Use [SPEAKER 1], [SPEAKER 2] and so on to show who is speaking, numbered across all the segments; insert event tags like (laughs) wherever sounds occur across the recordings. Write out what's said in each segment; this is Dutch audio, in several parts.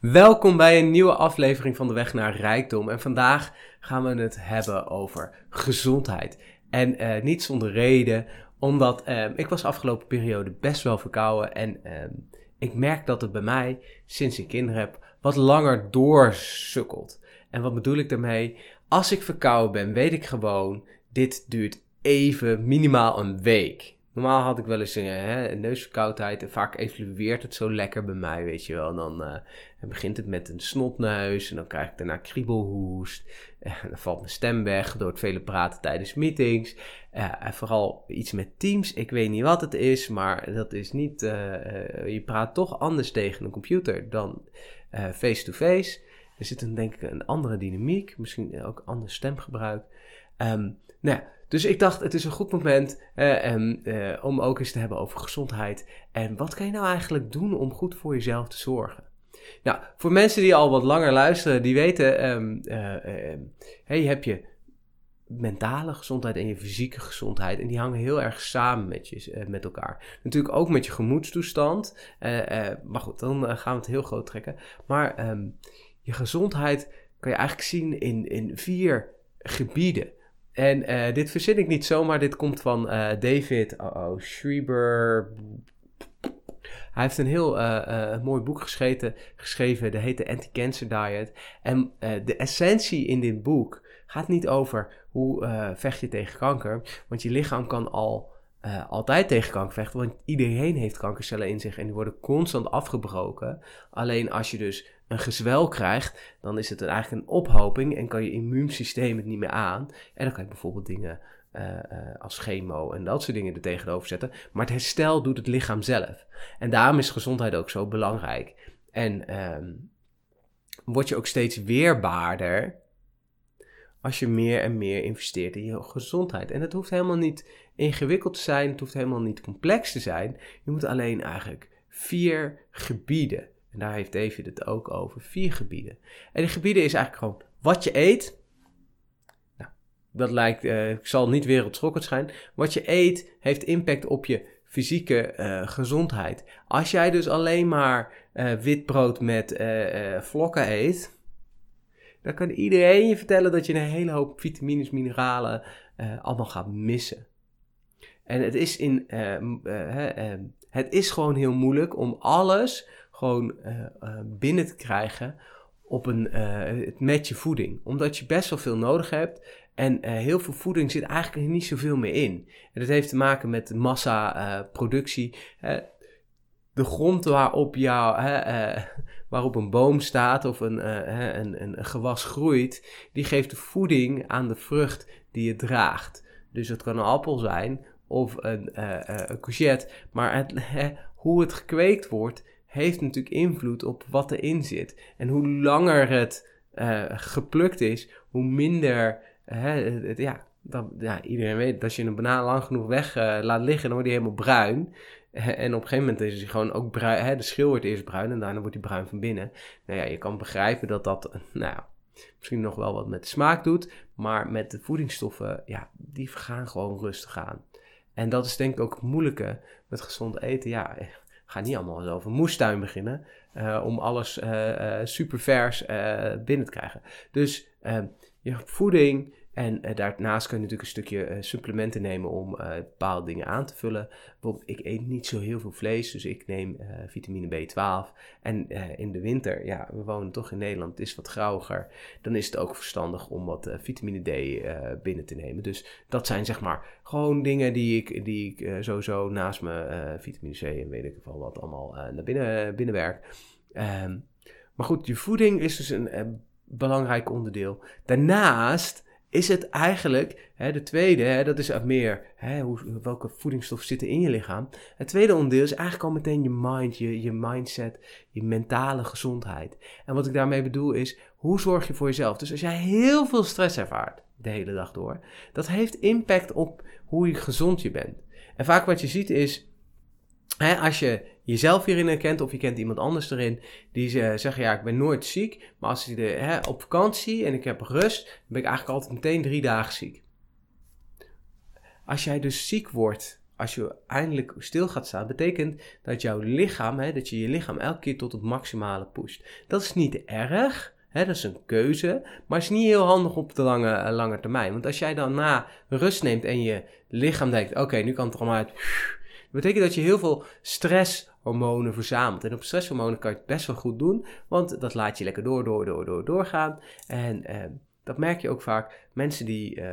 [SPEAKER 1] Welkom bij een nieuwe aflevering van de Weg naar Rijkdom. En vandaag gaan we het hebben over gezondheid. En uh, niet zonder reden, omdat uh, ik was afgelopen periode best wel verkouden. En uh, ik merk dat het bij mij, sinds ik kinderen heb, wat langer doorsukkelt. En wat bedoel ik daarmee? Als ik verkouden ben, weet ik gewoon, dit duurt even, minimaal een week. Normaal had ik wel eens hè, een neusverkoudheid en vaak evolueert het zo lekker bij mij, weet je wel. Dan uh, begint het met een snotneus en dan krijg ik daarna kriebelhoest. En dan valt mijn stem weg door het vele praten tijdens meetings. En vooral iets met teams, ik weet niet wat het is, maar dat is niet... Je praat toch anders tegen een computer dan face-to-face. -face. Er zit een, denk ik een andere dynamiek, misschien ook ander stemgebruik. Um, nou ja, dus ik dacht, het is een goed moment uh, uh, om ook eens te hebben over gezondheid. En wat kan je nou eigenlijk doen om goed voor jezelf te zorgen? Nou, voor mensen die al wat langer luisteren, die weten, um, hey, heb je mentale gezondheid en je fysieke gezondheid. En die hangen heel erg samen met, je, met elkaar. Natuurlijk ook met je gemoedstoestand. maar goed, dan gaan we het heel groot trekken. Maar je gezondheid kan je eigenlijk zien in, in vier gebieden. En uh, dit verzin ik niet zomaar. Dit komt van uh, David Schreiber. Hij heeft een heel uh, mooi boek geschreven, geschreven. Dat heet de Anti-Cancer Diet. En de essentie in dit boek gaat niet over hoe vecht je tegen kanker. Want je lichaam kan al altijd tegen kanker vechten. Want iedereen heeft kankercellen in zich en die worden constant afgebroken. Alleen als je dus een gezwel krijgt, dan is het eigenlijk een ophoping en kan je immuunsysteem het niet meer aan. En dan kan je bijvoorbeeld dingen uh, uh, als chemo en dat soort dingen er tegenover zetten. Maar het herstel doet het lichaam zelf. En daarom is gezondheid ook zo belangrijk. En um, word je ook steeds weerbaarder als je meer en meer investeert in je gezondheid. En het hoeft helemaal niet ingewikkeld te zijn, het hoeft helemaal niet complex te zijn. Je moet alleen eigenlijk vier gebieden en daar heeft David het ook over. Vier gebieden. En die gebieden is eigenlijk gewoon wat je eet. Nou, dat lijkt, uh, ik zal niet wereldschokkend zijn. Wat je eet heeft impact op je fysieke uh, gezondheid. Als jij dus alleen maar uh, wit brood met vlokken eet. Dan kan iedereen je vertellen dat je een hele hoop vitamines, mineralen allemaal gaat missen. En het is, in, het is gewoon heel moeilijk om alles gewoon uh, uh, binnen te krijgen op een, uh, met je voeding. Omdat je best wel veel nodig hebt. En heel veel voeding zit eigenlijk niet zoveel meer in. En dat heeft te maken met massaproductie. de grond waarop, jou, waarop een boom staat of een, een, een, gewas groeit, die geeft de voeding aan de vrucht die je draagt. Dus het kan een appel zijn of een, een courgette. Maar het, (laughs) hoe het gekweekt wordt, heeft natuurlijk invloed op wat erin zit. En hoe langer het uh, geplukt is, hoe minder. het, ja, ja, iedereen weet dat als je een banaan lang genoeg weg uh, laat liggen, dan wordt die helemaal bruin. En op een gegeven moment is hij gewoon ook bruin. Hè, de schil wordt eerst bruin en daarna wordt hij bruin van binnen. Nou ja, je kan begrijpen dat dat, nou misschien nog wel wat met de smaak doet. Maar met de voedingsstoffen, ja, die gaan gewoon rustig aan. En dat is denk ik ook het moeilijke met gezond eten. Ja, ga niet allemaal zo over moestuin beginnen uh, om alles uh, uh, super vers binnen te krijgen. Dus je voeding en daarnaast kun je natuurlijk een stukje supplementen nemen om bepaalde dingen aan te vullen. Bijvoorbeeld, ik eet niet zo heel veel vlees, dus ik neem vitamine B12. En in de winter, ja, we wonen toch in Nederland, het is wat grauwiger. Dan is het ook verstandig om wat vitamine D binnen te nemen. Dus dat zijn zeg maar gewoon dingen die ik, die ik sowieso naast mijn vitamine C en weet ik wel wat allemaal naar binnen, binnen werk. Um, maar goed, je voeding is dus een belangrijk onderdeel. Daarnaast is het eigenlijk, hè, de tweede, hè, dat is meer hè, hoe, welke voedingsstoffen zitten in je lichaam. Het tweede onderdeel is eigenlijk al meteen je mind, je, je mindset, je mentale gezondheid. En wat ik daarmee bedoel is, hoe zorg je voor jezelf? Dus als jij heel veel stress ervaart de hele dag door, dat heeft impact op hoe je gezond je bent. En vaak wat je ziet is, hè, als je jezelf hierin herkent of je kent iemand anders erin, die zeggen, ja, ik ben nooit ziek, maar als je hè, op vakantie en ik heb rust, dan ben ik eigenlijk altijd meteen drie dagen ziek. Als jij dus ziek wordt als je eindelijk stil gaat staan, betekent dat jouw lichaam, hè, dat je je lichaam elke keer tot het maximale pusht. Dat is niet erg, dat is een keuze, maar is niet heel handig op de lange, uh, lange termijn. Want als jij dan na rust neemt en je lichaam denkt, oké, nu kan het er allemaal uit, dat betekent dat je heel veel stresshormonen verzamelt. En op stresshormonen kan je het best wel goed doen, want dat laat je lekker door, door, door, door, doorgaan. En uh, dat merk je ook vaak. Mensen die uh,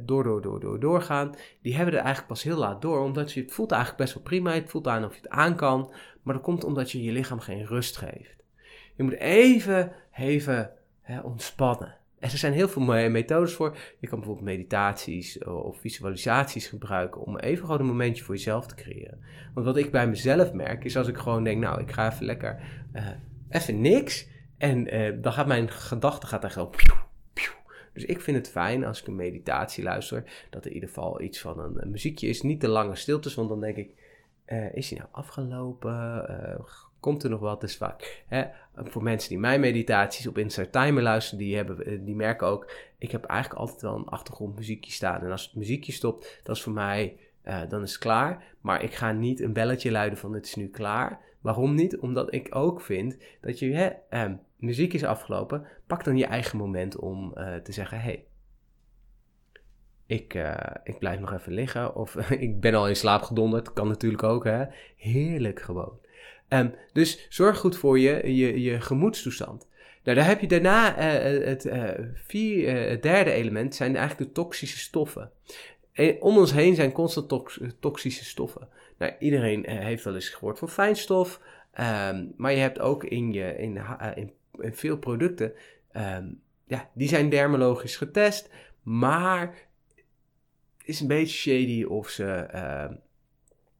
[SPEAKER 1] door, door, door, door, doorgaan, die hebben er eigenlijk pas heel laat door. Omdat je het voelt eigenlijk best wel prima. Het voelt aan of je het aan kan. Maar dat komt omdat je je lichaam geen rust geeft. Je moet even, even hè, ontspannen. En er zijn heel veel methodes voor. Je kan bijvoorbeeld meditaties of visualisaties gebruiken om even gewoon een momentje voor jezelf te creëren. Want wat ik bij mezelf merk is als ik gewoon denk, nou, ik ga even lekker, uh, even niks. En uh, dan gaat mijn gedachte gaat echt dus ik vind het fijn als ik een meditatie luister, dat er in ieder geval iets van een, muziekje is. Niet te lange stiltes, want dan denk ik, is hij nou afgelopen? Komt er nog wat? Dus vaak. Hè? Voor mensen die mijn meditaties op Inside Timer luisteren, die, hebben, eh, die merken ook, ik heb eigenlijk altijd wel een achtergrondmuziekje staan. En als het muziekje stopt, dat is voor mij, uh, dan is het klaar. Maar ik ga niet een belletje luiden van het is nu klaar. Waarom niet? Omdat ik ook vind dat je, hè, uh, muziek is afgelopen, pak dan je eigen moment om uh, te zeggen: hey, ik, ik blijf nog even liggen. Of (laughs) ik ben al in slaap gedonderd. Kan natuurlijk ook, hè? Heerlijk gewoon. Um, dus zorg goed voor je, je, je gemoedstoestand. Nou, daar heb je daarna uh, het, vier, het derde element, zijn eigenlijk de toxische stoffen. En om ons heen zijn constant tox toxische stoffen. Nou, iedereen heeft wel eens gehoord van fijnstof. Um, maar je hebt ook in, je, in, in veel producten, um, ja, die zijn dermologisch getest, maar is een beetje shady of ze uh,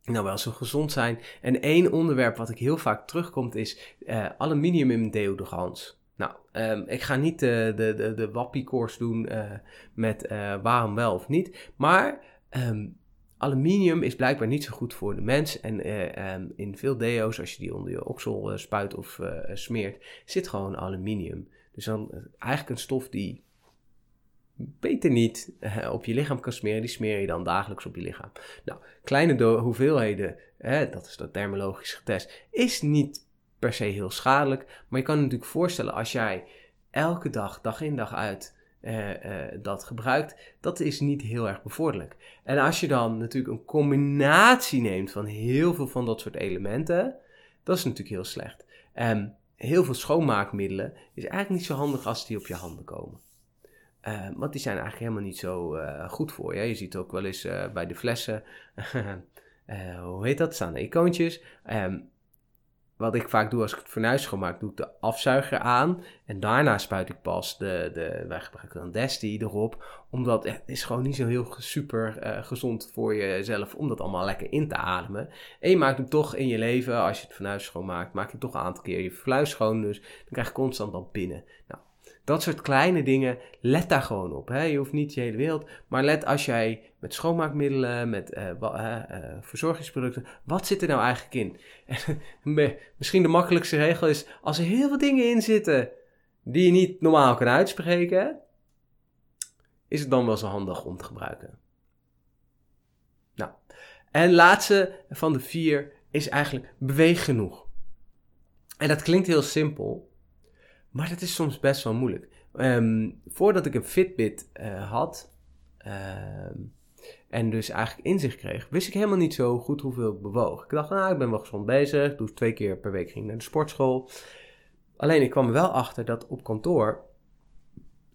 [SPEAKER 1] nou wel zo gezond zijn. En één onderwerp wat ik heel vaak terugkomt is uh, aluminium in deodorants. Nou, um, ik ga niet de, de, de, de wappie-course doen uh, met uh, waarom wel of niet. Maar um, aluminium is blijkbaar niet zo goed voor de mens. En um, in veel deo's, als je die onder je oksel spuit of smeert, zit gewoon aluminium. Dus dan eigenlijk een stof die beter niet op je lichaam kan smeren, die smeer je dan dagelijks op je lichaam. Nou, kleine hoeveelheden, dat is dat dermologisch getest, is niet per se heel schadelijk. Maar je kan je natuurlijk voorstellen als jij elke dag, dag in dag uit, uh, uh, dat gebruikt, dat is niet heel erg bevorderlijk. En als je dan natuurlijk een combinatie neemt van heel veel van dat soort elementen, dat is natuurlijk heel slecht. Um, heel veel schoonmaakmiddelen is eigenlijk niet zo handig als die op je handen komen. Uh, want die zijn eigenlijk helemaal niet zo goed voor je. Je ziet ook wel eens bij de flessen, (laughs) hoe heet dat, staan de icoontjes. Um, wat ik vaak doe als ik het fornuis schoonmaak, doe ik de afzuiger aan. En daarna spuit ik pas de, de wij gebruiken dan Desti erop. Omdat het is gewoon niet zo heel super gezond voor jezelf om dat allemaal lekker in te ademen. En je maakt hem toch in je leven, als je het fornuis schoonmaakt, maak je toch een aantal keer je fluis schoon. Dus dan krijg je constant dan binnen. Nou, dat soort kleine dingen, let daar gewoon op. Hè? Je hoeft niet je hele wereld, maar let als jij met schoonmaakmiddelen, met uh, uh, verzorgingsproducten, wat zit er nou eigenlijk in? (laughs) Misschien de makkelijkste regel is, als er heel veel dingen in zitten die je niet normaal kan uitspreken, is het dan wel zo handig om te gebruiken. Nou, en laatste van de vier is eigenlijk beweeg genoeg. En dat klinkt heel simpel, maar dat is soms best wel moeilijk. Um, voordat ik een Fitbit uh, had uh, en dus eigenlijk inzicht kreeg, wist ik helemaal niet zo goed hoeveel ik bewoog. Ik dacht, nou, ik ben wel gezond bezig. Doe twee keer per week naar de sportschool. Alleen ik kwam er wel achter dat op kantoor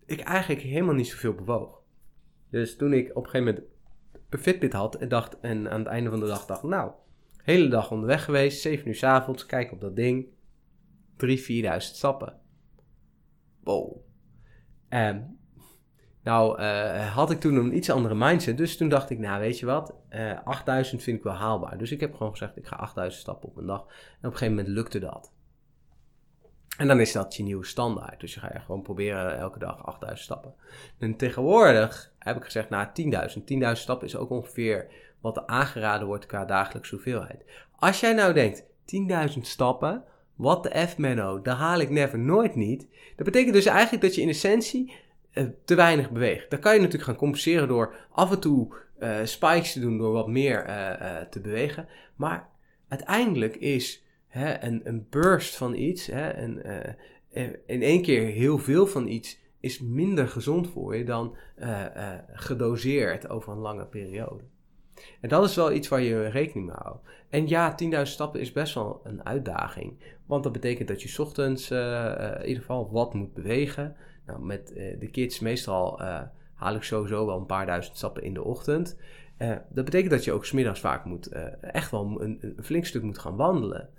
[SPEAKER 1] ik eigenlijk helemaal niet zoveel bewoog. Dus toen ik op een gegeven moment een Fitbit had en dacht, en aan het einde van de dag dacht, nou, hele dag onderweg geweest, 7 uur s avonds, kijk op dat ding, 3.000, 4.000 stappen Um, nou, uh, had ik toen een iets andere mindset. Dus toen dacht ik, nou weet je wat, uh, eh, 8000 vind ik wel haalbaar. Dus ik heb gewoon gezegd, ik ga 8000 stappen op een dag. En op een gegeven moment lukte dat. En dan is dat je nieuwe standaard. Dus je gaat gewoon proberen elke dag 8000 stappen. En tegenwoordig heb ik gezegd, nou 10.000. 10.000 stappen is ook ongeveer wat er aangeraden wordt qua dagelijkse hoeveelheid. Als jij nou denkt, 10.000 stappen, wat de F, Menno, daar haal ik never nooit niet. Dat betekent dus eigenlijk dat je in essentie uh, te weinig beweegt. Dat kan je natuurlijk gaan compenseren door af en toe spikes te doen door wat meer te bewegen. Maar uiteindelijk is hè, een, een burst van iets, hè, in één keer heel veel van iets, is minder gezond voor je dan gedoseerd over een lange periode. En dat is wel iets waar je rekening mee houdt. En ja, 10.000 stappen is best wel een uitdaging. Want dat betekent dat je ochtends uh, in ieder geval wat moet bewegen. Nou, met uh, de kids meestal haal ik sowieso wel een paar duizend stappen in de ochtend. dat betekent dat je ook smiddags vaak moet, echt wel een, een, flink stuk moet gaan wandelen.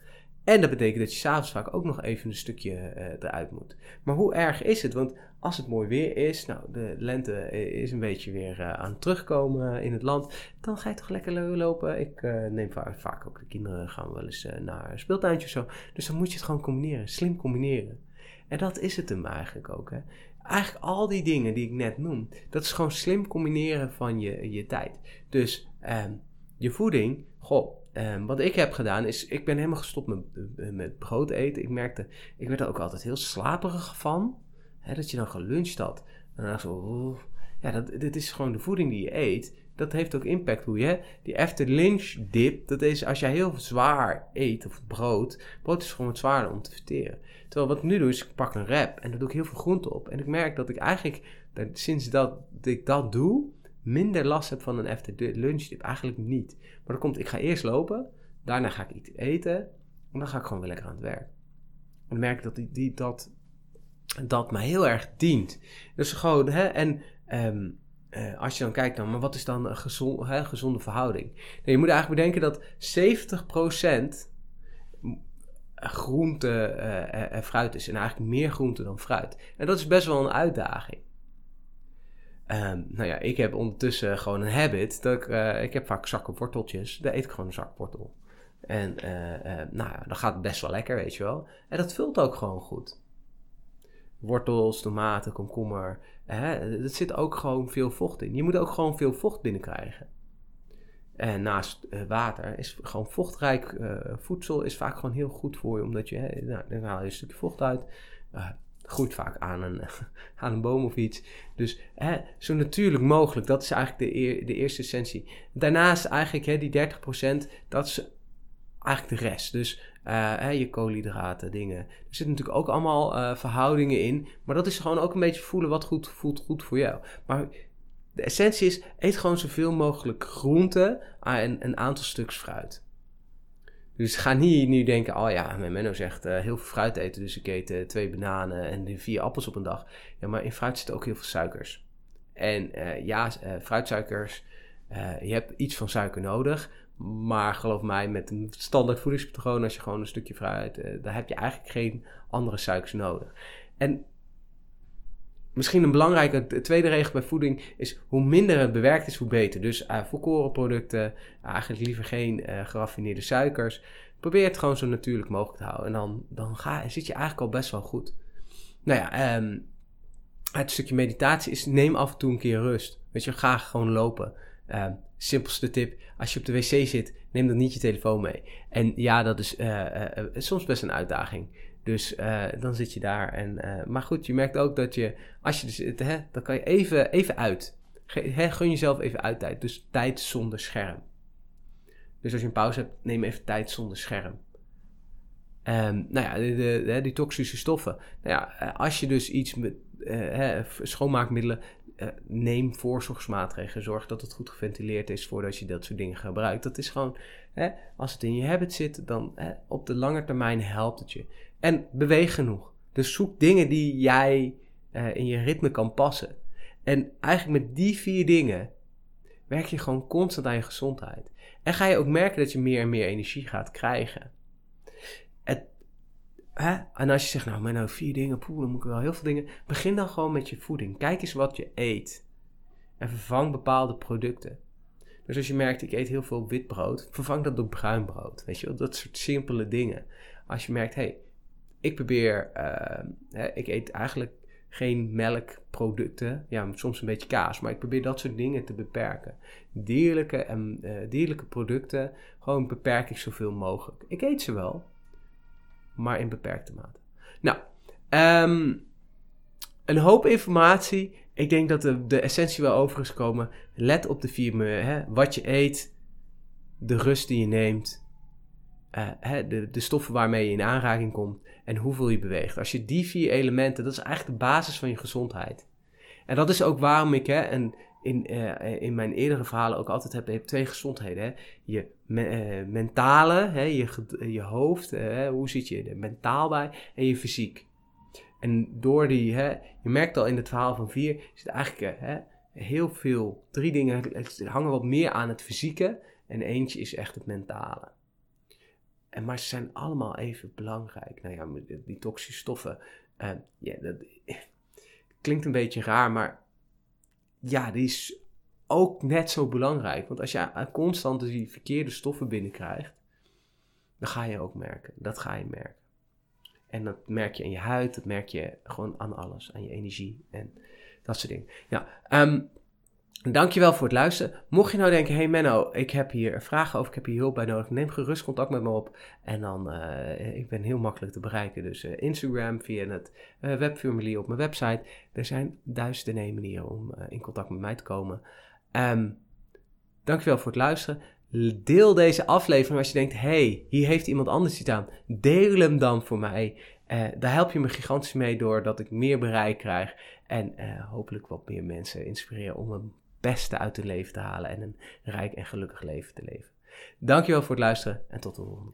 [SPEAKER 1] En dat betekent dat je s'avonds vaak ook nog even een stukje eruit moet. Maar hoe erg is het? Want als het mooi weer is, nou, de lente is een beetje weer uh, aan het terugkomen in het land, dan ga je toch lekker lopen. Ik uh, neem vaak, ook de kinderen gaan wel eens naar een speeltuintje of zo. Dus dan moet je het gewoon combineren, slim combineren. En dat is het hem eigenlijk ook. Hè. Eigenlijk al die dingen die ik net noem, dat is gewoon slim combineren van je, je tijd. Dus um, je voeding, goh, Um, wat ik heb gedaan is, ik ben helemaal gestopt met, met brood eten. Ik merkte, ik werd er ook altijd heel slaperig van. Dat je dan geluncht had. En dan zo, ja, dat, dit is gewoon de voeding die je eet. Dat heeft ook impact hoe je, die after lunch dip, dat is als jij heel zwaar eet of brood. Brood is gewoon wat zwaarder om te verteren. Terwijl wat ik nu doe is, ik pak een wrap en daar doe ik heel veel groente op. En ik merk dat ik eigenlijk, sinds dat, ik dat doe, minder last heb van een after lunch dip. Eigenlijk niet. Maar dan komt, ik ga eerst lopen, daarna ga ik iets eten en dan ga ik gewoon weer lekker aan het werk. En dan merk ik dat die, dat, dat mij heel erg dient. Dus gewoon, hè, en um, uh, als je dan kijkt dan, maar wat is dan een gezond, hè, gezonde verhouding? Nou, je moet eigenlijk bedenken dat 70% groente uh, en fruit is. En eigenlijk meer groente dan fruit. En dat is best wel een uitdaging. Um, nou ja, ik heb ondertussen gewoon een habit. Dat ik, ik heb vaak zakken worteltjes. Daar eet ik gewoon een zak wortel. En uh, nou ja, dan gaat best wel lekker, weet je wel. En dat vult ook gewoon goed. Wortels, tomaten, komkommer. Hè, er zit ook gewoon veel vocht in. Je moet ook gewoon veel vocht binnenkrijgen. En naast water is gewoon vochtrijk voedsel is vaak gewoon heel goed voor je. Omdat je, hè, nou, dan haal je een stukje vocht uit groeit vaak aan een, (laughs) aan een boom of iets. Dus hè, zo natuurlijk mogelijk, dat is eigenlijk de, de eerste essentie. Daarnaast eigenlijk hè, die 30%, dat is eigenlijk de rest. Dus hè, je koolhydraten, dingen. Er zitten natuurlijk ook allemaal uh, verhoudingen in. Maar dat is gewoon ook een beetje voelen wat goed voelt goed voor jou. Maar de essentie is, eet gewoon zoveel mogelijk groente en een aantal stuks fruit. Dus ga niet nu denken, oh ja, mijn Menno zegt uh, heel veel fruit eten, dus ik eet twee bananen en vier appels op een dag. Ja, maar in fruit zitten ook heel veel suikers. En ja, fruitsuikers, je hebt iets van suiker nodig, maar geloof mij, met een standaard voedingspatroon, als je gewoon een stukje fruit, daar heb je eigenlijk geen andere suikers nodig. En misschien een belangrijke tweede regel bij voeding is hoe minder het bewerkt is, hoe beter. Dus uh, eigenlijk liever geen uh, geraffineerde suikers. Probeer het gewoon zo natuurlijk mogelijk te houden. En dan, dan ga, zit je eigenlijk al best wel goed. Nou ja, um, het stukje meditatie is neem af en toe een keer rust. Weet je, ga gewoon lopen. Um, simpelste tip, als je op de wc zit, neem dan niet je telefoon mee. En ja, dat is uh, soms best een uitdaging. Dus dan zit je daar. En, maar goed, je merkt ook dat je, als je zit, hè, dan kan je even, even uit. Ge, gun jezelf even uit tijd. Dus tijd zonder scherm. Dus als je een pauze hebt, neem even tijd zonder scherm. Um, nou ja, de, die toxische stoffen. Nou ja, eh, als je dus iets met uh, schoonmaakmiddelen, uh, neem voorzorgsmaatregelen. Zorg dat het goed geventileerd is voordat je dat soort dingen gebruikt. Dat is gewoon, hè, als het in je habit zit, dan hè, op de lange termijn helpt het je. En beweeg genoeg. Dus zoek dingen die jij uh, in je ritme kan passen. En eigenlijk met die vier dingen werk je gewoon constant aan je gezondheid. En ga je ook merken dat je meer en meer energie gaat krijgen. Hè? En als je zegt, nou, maar nou vier dingen, poeh, dan moet ik wel heel veel dingen. Begin dan gewoon met je voeding. Kijk eens wat je eet. En vervang bepaalde producten. Dus als je merkt, ik eet heel veel wit brood, vervang dat door bruin brood. Weet je dat soort simpele dingen. Als je merkt, hé, hey, ik probeer, uh, ik eet eigenlijk geen melkproducten, ja, soms een beetje kaas, maar ik probeer dat soort dingen te beperken. Dierlijke, en, uh, dierlijke producten, gewoon beperk ik zoveel mogelijk. Ik eet ze wel, maar in beperkte mate. Nou, um, een hoop informatie ik denk dat de, essentie wel over is gekomen. Let op de vier Hè? Wat je eet, de rust die je neemt, uh, hè, de, de stoffen waarmee je in aanraking komt en hoeveel je beweegt. Als je die vier elementen, dat is eigenlijk de basis van je gezondheid. En dat is ook waarom ik, hè, en in, uh, in mijn eerdere verhalen ook altijd heb, je hebt twee gezondheden. Hè? Je me, uh, mentale, hè, je, je hoofd, uh, hoe zit je er mentaal bij, en je fysiek. En door die, hè, je merkt al in het verhaal van vier, het eigenlijk hè, heel veel, drie dingen hangen wat meer aan het fysieke en eentje is echt het mentale. En, maar ze zijn allemaal even belangrijk. Nou ja, die toxische stoffen, ja, dat klinkt een beetje raar, maar ja, die is ook net zo belangrijk. Want als je constant die verkeerde stoffen binnenkrijgt, dan ga je ook merken. Dat ga je merken. En dat merk je aan je huid, dat merk je gewoon aan alles, aan je energie en dat soort dingen. Ja, um, Dankjewel voor het luisteren. Mocht je nou denken, hey Menno, ik heb hier vragen over, ik heb hier hulp bij nodig, neem gerust contact met me op. En dan, uh, ik ben heel makkelijk te bereiken. Dus uh, Instagram, via het uh, webformulier op mijn website. Er zijn duizenden manieren om in contact met mij te komen. Um, dankjewel voor het luisteren. Deel deze aflevering als je denkt, hey, hier heeft iemand anders iets aan. Deel hem dan voor mij. daar help je me gigantisch mee door dat ik meer bereik krijg. En hopelijk wat meer mensen inspireren om een beste uit hun leven te halen en een rijk en gelukkig leven te leven. Dankjewel voor het luisteren en tot de volgende.